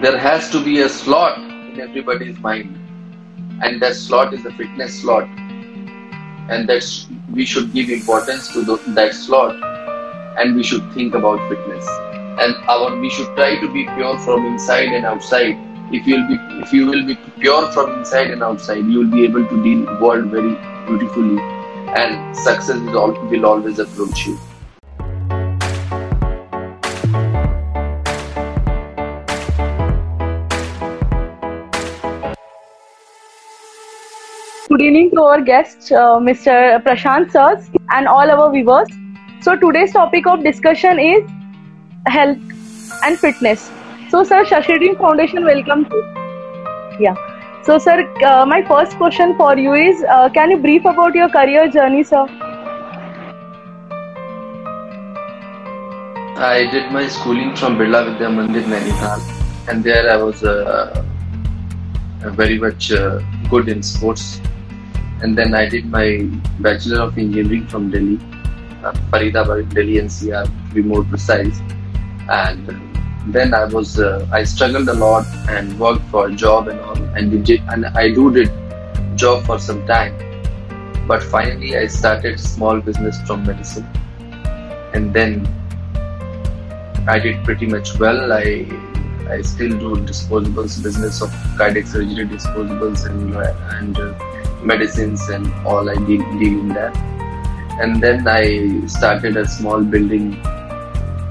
there has to be a slot in everybody's mind, and that slot is the fitness slot, and that's we should give importance to the, that slot, and we should think about fitness, and our we should try to be pure from inside and outside. If you'll be if you will be pure from inside and outside, you will be able to deal world very beautifully, and success will always approach you. Good evening to our guest, uh, Mr. Prashant Sirs, and all our viewers. So today's topic of discussion is health and fitness. So, sir, Shashi Foundation welcome to. Yeah. So, sir, uh, my first question for you is: uh, Can you brief about your career journey, sir? I did my schooling from Birla Vidya Mandir, Nainital, and there I was uh, very much uh, good in sports and then I did my Bachelor of Engineering from Delhi, uh, Delhi NCR to be more precise. And then I was uh, I struggled a lot and worked for a job and all, and did, and I do did job for some time. But finally, I started small business from medicine, and then I did pretty much well. I I still do disposables business of cardiac surgery disposables and and uh, medicines and all I did, in that. And then I started a small building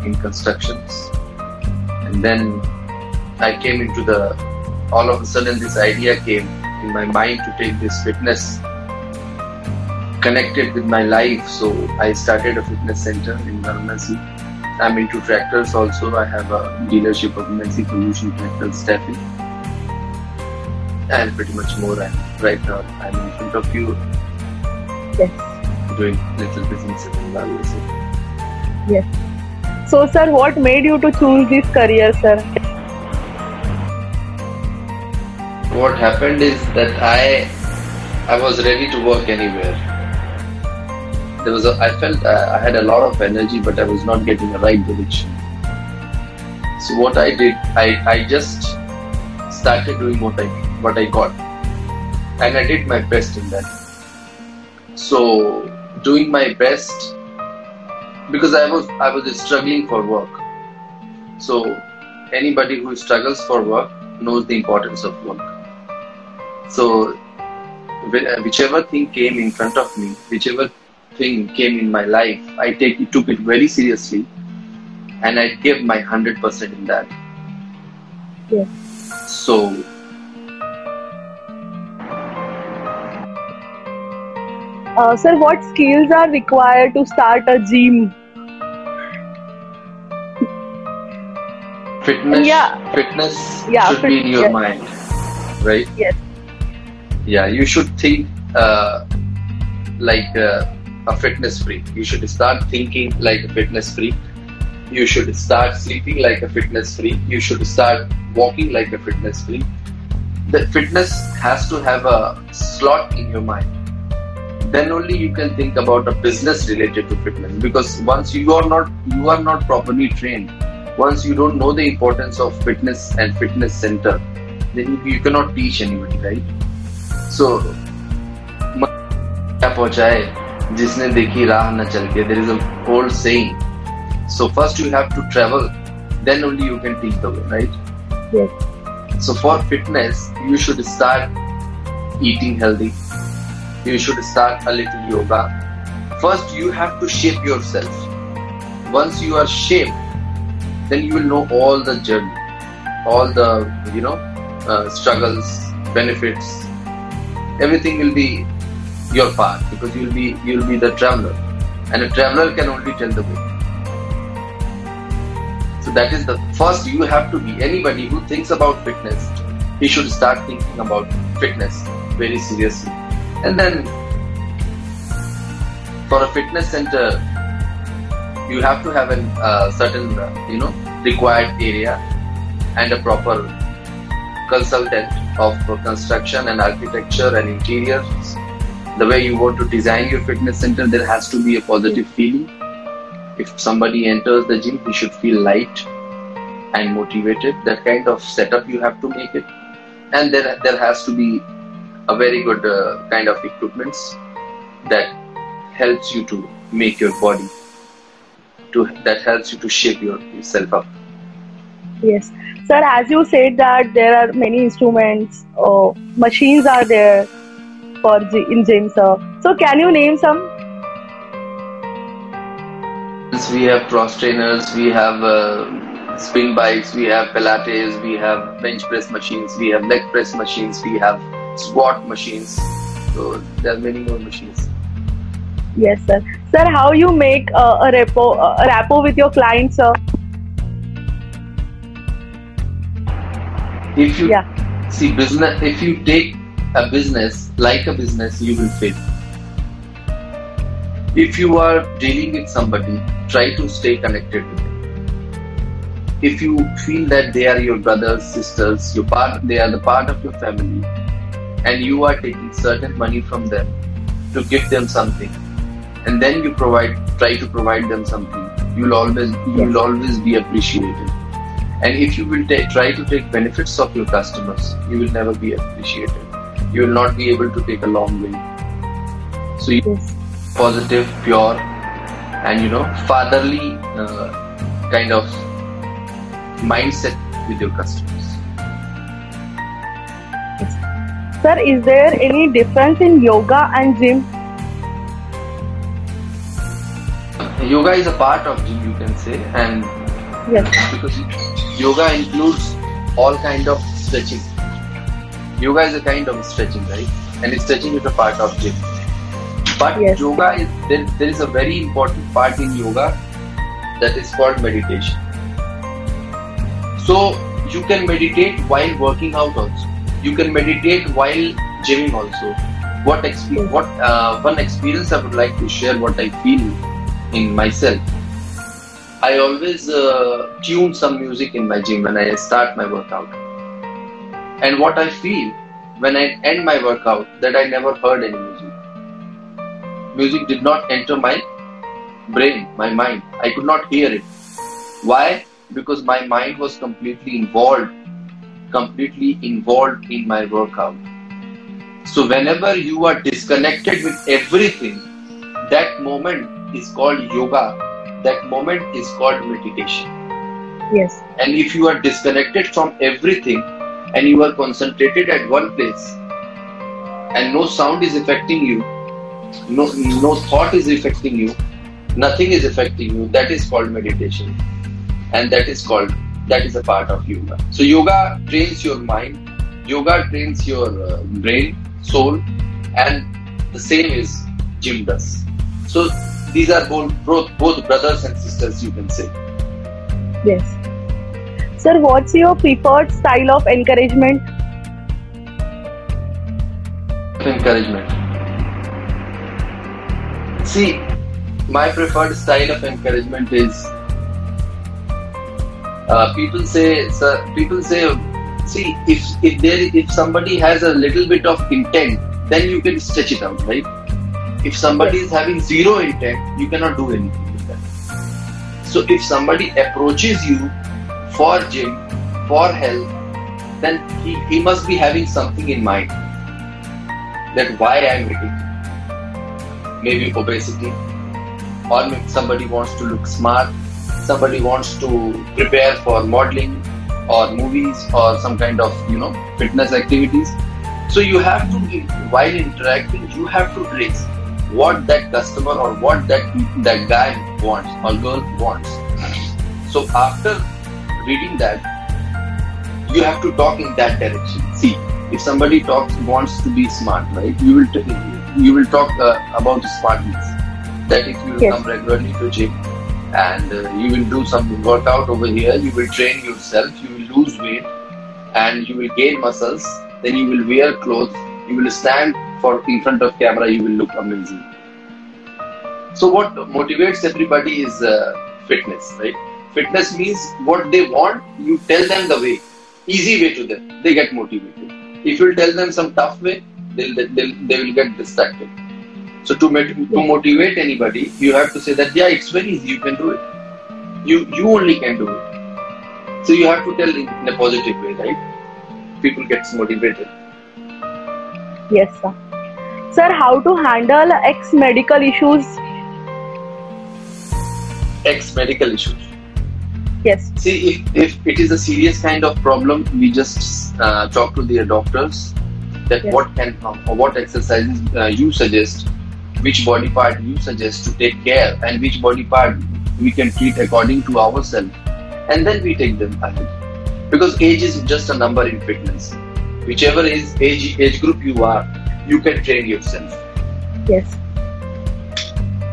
in constructions. And then I came into the, all of a sudden this idea came in my mind to take this fitness connected with my life. So I started a fitness center in Varanasi. I'm into tractors also. I have a dealership of Massey Ferguson Tractors staffing and pretty much more. And right now, I'm in front of you. Yes. Doing little businesses in Varanasi. Yes. So, sir, what made you to choose this career, sir? What happened is that I I was ready to work anywhere. There was a, I felt uh, I had a lot of energy, but I was not getting the right direction. So what I did, I, I just started doing what I what I got, and I did my best in that. So doing my best because I was I was struggling for work. So anybody who struggles for work knows the importance of work. So whichever thing came in front of me, whichever thing came in my life, I take it, took it very seriously, and I gave my hundred percent in that. Yes. So Uh, sir, what skills are required to start a gym? fitness, Yeah. fitness Yeah, should be in your yeah. mind, right? Yes. Yeah, you should think uh, like uh, a fitness freak. You should start thinking like a fitness freak. You should start sleeping like a fitness freak. You should start walking like a fitness freak. The fitness has to have a slot in your mind Then only you can think about a business related to fitness. Because once you are not you are not properly trained, once you don't know the importance of fitness and fitness center, then you, you cannot teach anybody, right? So क्या पहुंचाए जिसने देखी राह न चल के there is a old saying so first you have to travel then only you can teach the way right Yes. so for fitness you should start eating healthy you should start a little yoga. First you have to shape yourself. Once you are shaped then you will know all the journey all the you know uh, struggles benefits. Everything will be your path because you'll be you'll be the traveler. And a traveler can only tell the way. So that is the first you have to be anybody who thinks about fitness he should start thinking about fitness very seriously and then for a fitness center you have to have a uh, certain you know required area and a proper consultant of construction and architecture and interiors. The way you want to design your fitness center there has to be a positive feeling. If somebody enters the gym he should feel light and motivated. That kind of setup you have to make it, and there there has to be a very good uh, kind of equipments that helps you to make your body to that helps you to shape your, yourself up. Yes, sir. As you said that there are many instruments, or machines are there for in gym, sir. So can you name some? We have cross trainers. We have. Uh, spin bikes, we have Pilates, we have bench press machines, we have leg press machines, we have squat machines. So there are many more machines. Yes, sir. Sir, how you make uh, a repo a rapport with your clients, sir? If you yeah. see business, if you take a business like a business, you will fail. If you are dealing with somebody, try to stay connected with them if you feel that they are your brothers, sisters, your part, they are the part of your family, and you are taking certain money from them to give them something, and then you provide, try to provide them something, you will always, you will always be appreciated. And if you will take, try to take benefits of your customers, you will never be appreciated. You will not be able to take a long way. So, you yes. positive, pure, and you know, fatherly uh, kind of mindset with your customers. Sir, is there any difference in yoga and gym? Yoga is a part of gym, you can say, and yes. because yoga includes all kind of stretching. Yoga is a kind of stretching, right? And stretching is a part of gym. But yes. yoga is there, there is a very important part in yoga that is called meditation so you can meditate while working out also. You can meditate while gymming also. What experience? What uh, one experience I would like to share? What I feel in myself. I always uh, tune some music in my gym when I start my workout. And what I feel when I end my workout that I never heard any music. Music did not enter my brain, my mind. I could not hear it. Why? because my mind was completely involved, completely involved in my workout. So, whenever you are disconnected with everything, that moment is called yoga, that moment is called meditation. Yes. And if you are disconnected from everything and you are concentrated at one place and no sound is affecting you, no, no thought is affecting you, nothing is affecting you, that is called meditation and that is called that is a part of yoga. So yoga trains your mind yoga trains your uh, brain soul and the same is gym does. So these are both, both both brothers and sisters you can say. Yes. Sir what's your preferred style of encouragement? Encouragement. See my preferred style of encouragement is uh, people say sir, people say see if if there if somebody has a little bit of intent then you can stretch it out right? If somebody is having zero intent you cannot do anything with that so if somebody approaches you for gym for health then he, he must be having something in mind that why i'm hitting. Maybe obesity or maybe somebody wants to look smart somebody wants to prepare for modeling or movies or some kind of you know fitness activities. So you have to while interacting you have to trace what that customer or what that that guy wants or girl wants. So after reading that you have to talk in that direction. See if somebody talks wants to be smart right you will t- you will talk uh, about smartness. That if you yes. come regularly to gym and uh, you will do some workout over here. You will train yourself. You will lose weight and you will gain muscles. Then you will wear clothes. You will stand for in front of camera. You will look amazing. So what motivates everybody is uh, fitness right? Fitness means what they want you tell them the way. Easy way to them. They get motivated. If you tell them some tough way they'll, they'll, they will get distracted so to, to motivate anybody, you have to say that yeah, it's very easy. You can do it. You you only can do it. So you have to tell in a positive way, right? People gets motivated. Yes, sir. Sir, how to handle ex medical issues? Ex medical issues. Yes. See, if, if it is a serious kind of problem, we just uh, talk to the doctors that Yes. what can uh, what exercises uh, you suggest, which body part you suggest to take care, and which body part we can treat according to ourselves, and then we take them ahead. Because age is just a number in fitness. Whichever is age age group you are, you can train yourself. Yes.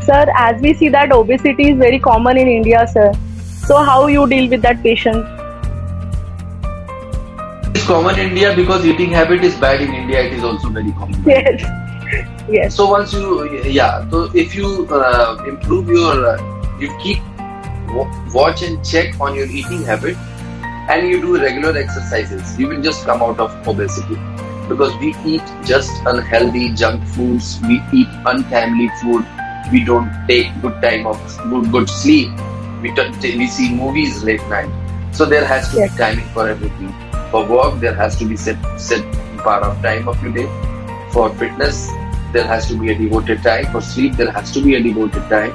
Sir, as we see that obesity is very common in India, sir. So how you deal with that patient? It's common in India because eating habit is bad in India. It is also very common. Yes. Yes. So once you, yeah, so if you uh, improve your, uh, you keep wa- watch and check on your eating habit, and you do regular exercises, you will just come out of obesity. Because we eat just unhealthy junk foods, we eat untimely food, we don't take good time of good, good sleep, we, t- we see movies late night. So there has to Yes. be timing for everything. For work, there has to be set set part of time of your day. For fitness, there has to be a devoted time. For sleep, there has to be a devoted time.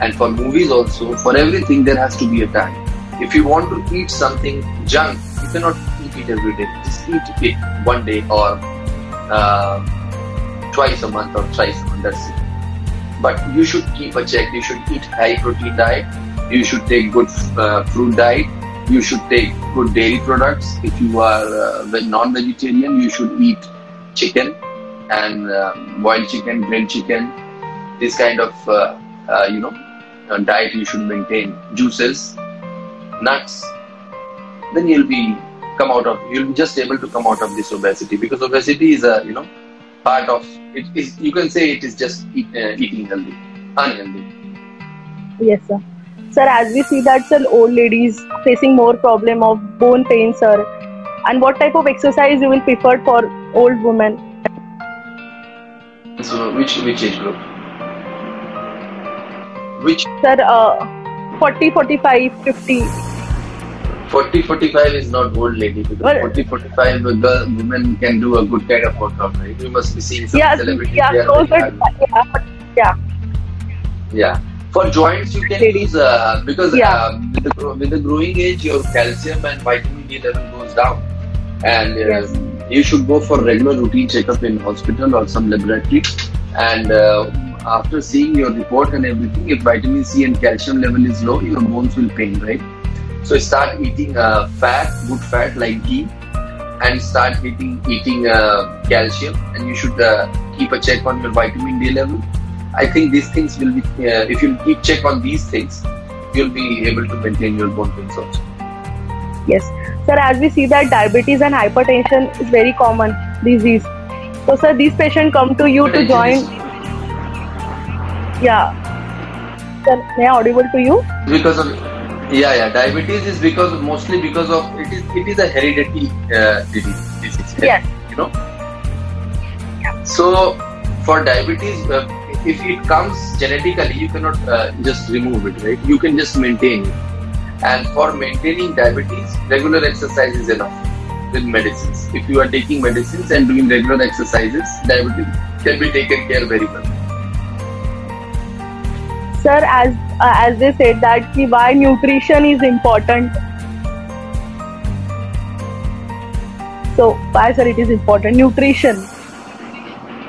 And for movies also, for everything, there has to be a time. If you want to eat something junk, you cannot eat it every day. Just eat it one day or uh, twice a month or thrice a month. That's it. But you should keep a check. You should eat high protein diet. You should take good uh, fruit diet. You should take good dairy products. If you are uh, non-vegetarian, you should eat chicken and um, boiled chicken, grilled chicken. This kind of uh, uh, you know diet you should maintain. Juices, nuts. Then you'll be come out of. You'll be just able to come out of this obesity because obesity is a you know part of it. Is you can say it is just eat, uh, eating healthy, unhealthy. Yes, sir. Sir, as we see that sir, old ladies facing more problem of bone pain, sir. And what type of exercise you will prefer for old women? So which which age group? Which Sir, uh, 40, 45, 50. 40 45 is not old lady because Well- 40 45 a girl, women can do a good kind of workout right you must be seeing some Yeah, celebrities yeah, they are closer. very hard. Yeah, yeah. yeah for joints you can use uh, because Yeah. uh, with, the, with the growing age your calcium and vitamin D level goes down and uh, Yes. You should go for regular routine checkup in hospital or some laboratory. And uh, after seeing your report and everything if vitamin C and calcium level is low your bones will pain right? So start eating uh, fat good fat like ghee and start eating eating uh, calcium. And you should uh, keep a check on your vitamin D level. I think these things will be, uh, if you keep check on these things, you'll be able to maintain your bone pains also. Yes. Sir, as we see that diabetes and hypertension is very common disease. So, sir, these patients come to you to join. Yeah. Sir, may I audible to you? Because of, yeah, yeah, diabetes is because mostly because of, it is, it is a hereditary uh, disease. disease Yes. You know? So, for diabetes, uh, if it comes genetically, you cannot uh, just remove it, right? You can just maintain it. And for maintaining diabetes, regular exercise is enough with medicines. If you are taking medicines and doing regular exercises, diabetes can be taken care very well. Sir, as uh, as they said that why nutrition is important. So why sir it is important? Nutrition.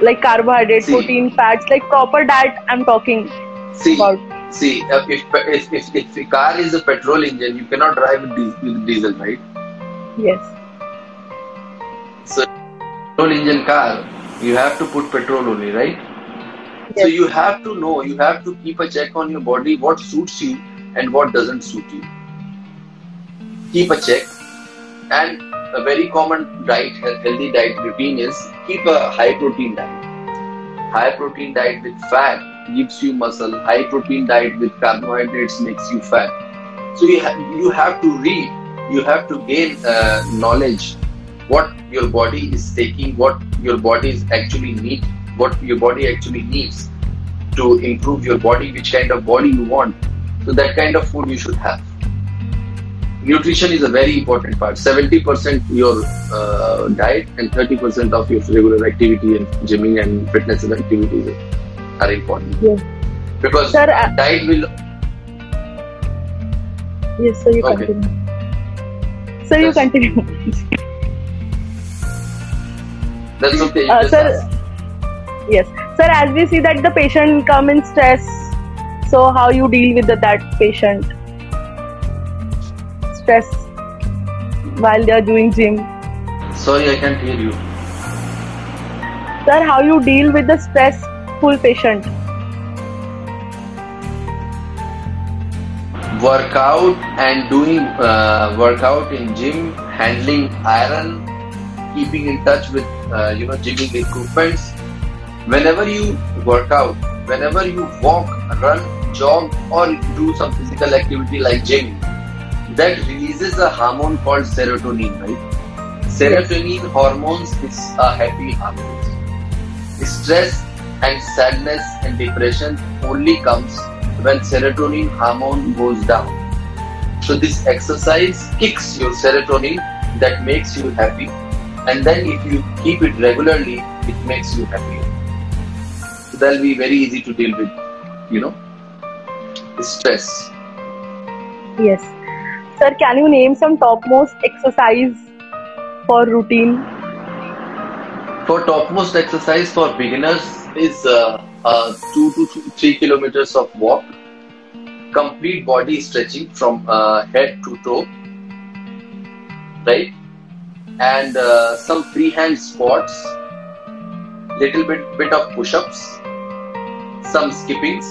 Like carbohydrate, See. protein, fats, like proper diet I'm talking See, about. See, if, if, if, if a car is a petrol engine, you cannot drive with, diesel, right? Yes. So, petrol engine car, you have to put petrol only, right? Yes. So you have to know, you have to keep a check on your body, what suits you and what doesn't suit you. Keep a check, and a very common diet, healthy diet routine is keep a high protein diet. High protein diet with fat gives you muscle. High protein diet with carbohydrates makes you fat. So you ha- you have to read, you have to gain uh, knowledge what your body is taking, what your body is actually need, what your body actually needs to improve your body, which kind of body you want. So that kind of food you should have. nutrition is a very important part. 70% your uh, diet and 30% of your regular activity and gymming and fitness activities are important. Yes. Because Sir, uh, diet will Yes, sir, you Okay. continue. Sir, you continue. that's okay. Uh, sir, ask. yes. Sir, as we see that the patient come in stress, so how you deal with the, that patient? Stress while they are doing gym. Sorry, I can't hear you. Sir, how you deal with the stressful patient? Workout and doing uh, workout in gym, handling iron, keeping in touch with uh, you know gymming equipments. Whenever you work out, whenever you walk, run, jog, or do some physical activity like gym, that releases a hormone called serotonin, right? Serotonin hormones is a happy hormone. Stress and sadness and depression only comes when serotonin hormone goes down. So this exercise kicks your serotonin that makes you happy and then if you keep it regularly it makes you happier. So that'll be very easy to deal with, you know, stress. Yes. Sir, can you name some topmost exercise for routine? For topmost exercise for beginners is uh, uh, two to three kilometers of walk, complete body stretching from uh, head to toe, right? And uh, some freehand squats, little bit bit of push-ups, some skippings,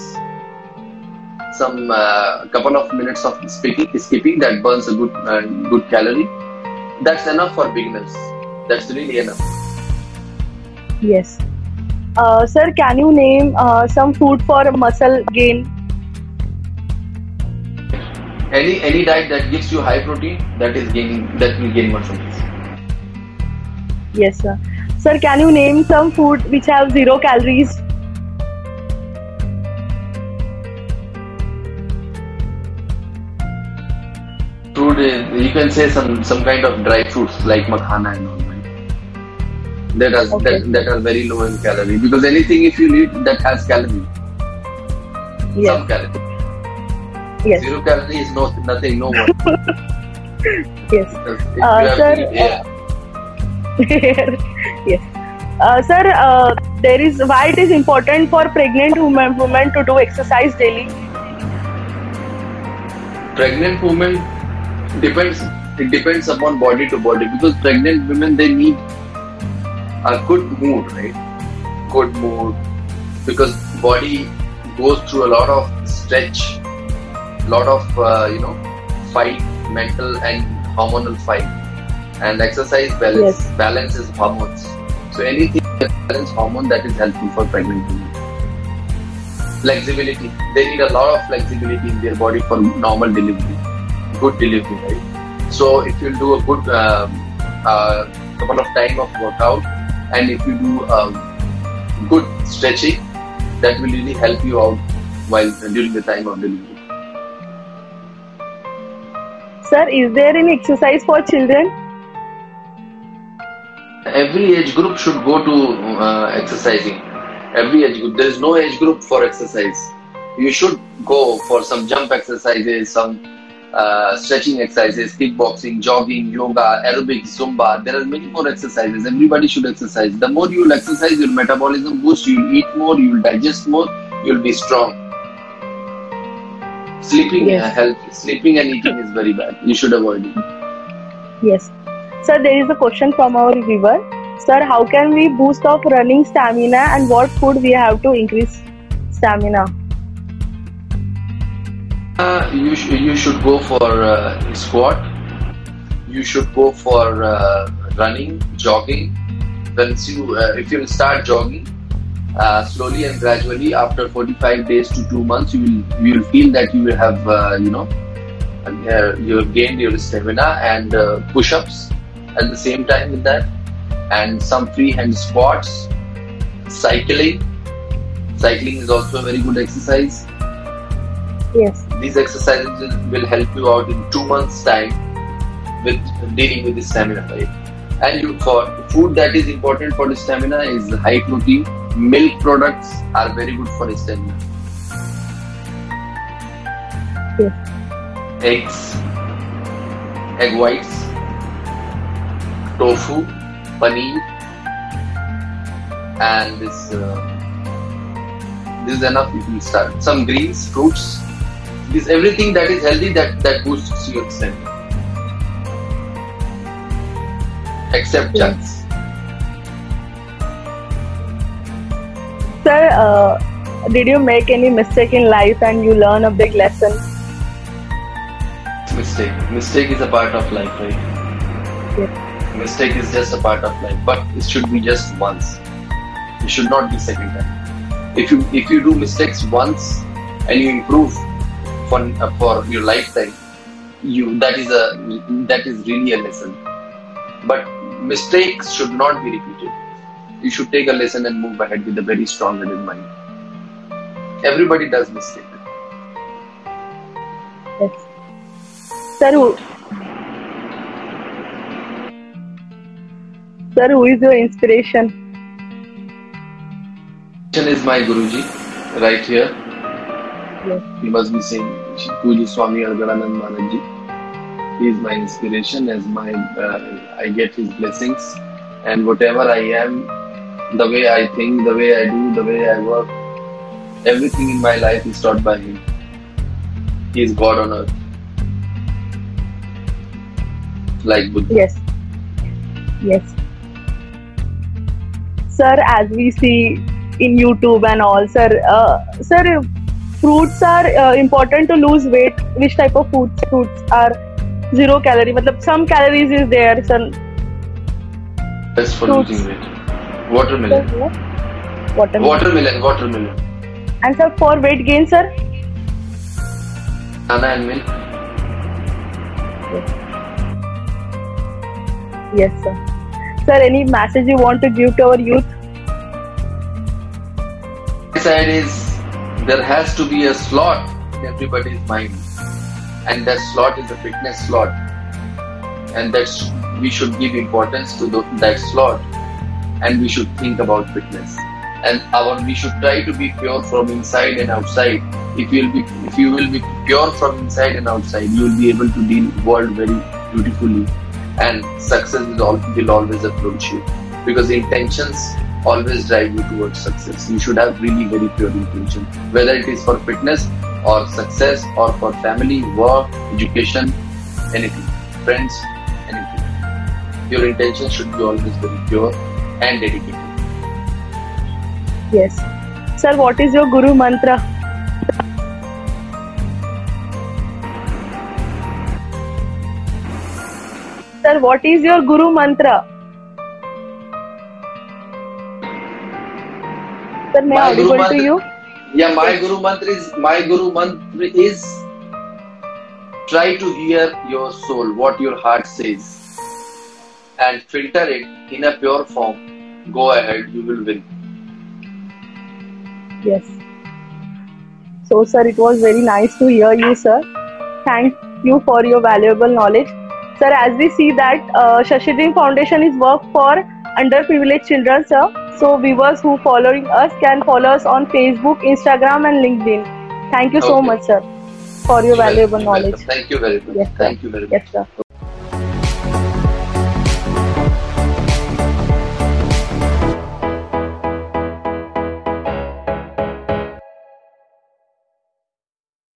some uh, couple of minutes of speaking, skipping that burns a good uh, good calorie. That's enough for beginners. That's really enough. Yes. Uh, sir, can you name uh, some food for muscle gain? Any any diet that gives you high protein, that is gaining that will gain muscle. Yes, sir. Sir, can you name some food which have zero calories? Fruit, is- you can say some some kind of dry fruits like makhana and all. That has Okay. that, that are very low in calorie because anything if you eat that has calorie, some Yes. calorie. Yes. Zero calorie is no nothing, no one. Yes. Uh, sir, air. yes. Uh, sir, uh, there is why it is important for pregnant women, women to do exercise daily. pregnant women depends it depends upon body to body because pregnant women they need a good mood right good mood because body goes through a lot of stretch lot of uh, you know fight mental and hormonal fight and exercise balance Yes. balances hormones so anything that balance hormone that is helpful for pregnant women flexibility. They need a lot of flexibility in their body for normal delivery, good delivery, right? So if you do a good um, uh, couple of time of workout, and if you do um, good stretching, that will really help you out while during the time of delivery. Sir, is there any exercise for children? Every age group should go to uh, exercising. Every age group. There is no age group for exercise. You should go for some jump exercises, some uh, stretching exercises, kickboxing, jogging, yoga, aerobics, zumba. There are many more exercises. Everybody should exercise. The more you will exercise, your metabolism boosts. You will eat more. You will digest more. You will be strong. Sleeping, Yes. uh, health, sleeping and eating is very bad. You should avoid it. Yes. Sir, there is a question from our viewer. Sir, how can we boost of running stamina and what food we have to increase stamina? Uh, you, sh- you should go for uh, squat. You should go for uh, running, jogging. Once you, uh, if you start jogging uh, slowly and gradually, after 45 days to two months, you will you will feel that you will have uh, you know you have gained your stamina and push-ups at the same time with that, and some freehand squats, cycling. Cycling is also a very good exercise Yes. These exercises will- help you out in two months time with dealing with the stamina, right? And you, for food that is important for the stamina is high protein. Milk products are very good for the stamina. Yes. Eggs, egg whites, tofu, paneer, and this. Uh, this is enough. You can start some greens, fruits. This everything that is healthy that that boosts your stamina. Except Yes. Sir, uh, did you make any mistake in life and you learn a big lesson? Mistake. Mistake is a part of life, right? Yes. Mistake is just a part of life, but it should be just once. It should not be second time. If you if you do mistakes once and you improve for uh, for your lifetime, you that is a that is really a lesson. But mistakes should not be repeated. You should take a lesson and move ahead with a very strong-headed mind. Everybody does mistake. Yes. Sir, who, sir, who is your inspiration? Is my Guruji right here. Yes. You must be saying Guruji Swami Maharaj. He is my inspiration as my uh, I get his blessings and whatever I am, the way I think, the way I do, the way I work, everything in my life is taught by him. He is God on earth. Like Buddha. Yes. Yes. Sir, as we see in YouTube and all, sir, uh, sir, fruits are uh, important to lose weight. Which type of foods? Fruits are zero calorie. Matlab, some calories is there. Some Best for Fruits. losing weight. Watermelon. Watermelon. Watermelon, watermelon. And sir, for weight gain, sir. Banana and milk. Yes, sir. Sir, any message you want to give to our youth? side is there has to be a slot in everybody's mind. And that slot is a fitness slot. And that's we should give importance to the, that slot. And we should think about fitness. And our we should try to be pure from inside and outside. If you will be if you will be pure from inside and outside you will be able to deal world very beautifully. And success will always approach you. Because intentions always drive you towards success. You should have really very pure intention, whether it is for fitness or success or for family, work, education, anything, friends, anything. Your intention should be always very pure and dedicated. Yes. Sir, what is your Guru mantra? Sir, what is your Guru mantra? Sir, may I My Guru audible to mantra- you? Yeah, my Guru mantra is my Guru mantra is try to hear your soul, what your heart says, and filter it in a pure form. Go ahead, you will win. Yes. So, sir, it was very nice to hear you, sir. Thank you for your valuable knowledge. Sir, as we see that uh, Shashidin Foundation is work for underprivileged children, sir. So, viewers who following us can follow us on Facebook, Instagram, and LinkedIn. Thank you so much, sir, for your valuable knowledge. Thank you very much. Yes. Thank you very much. Yes, sir.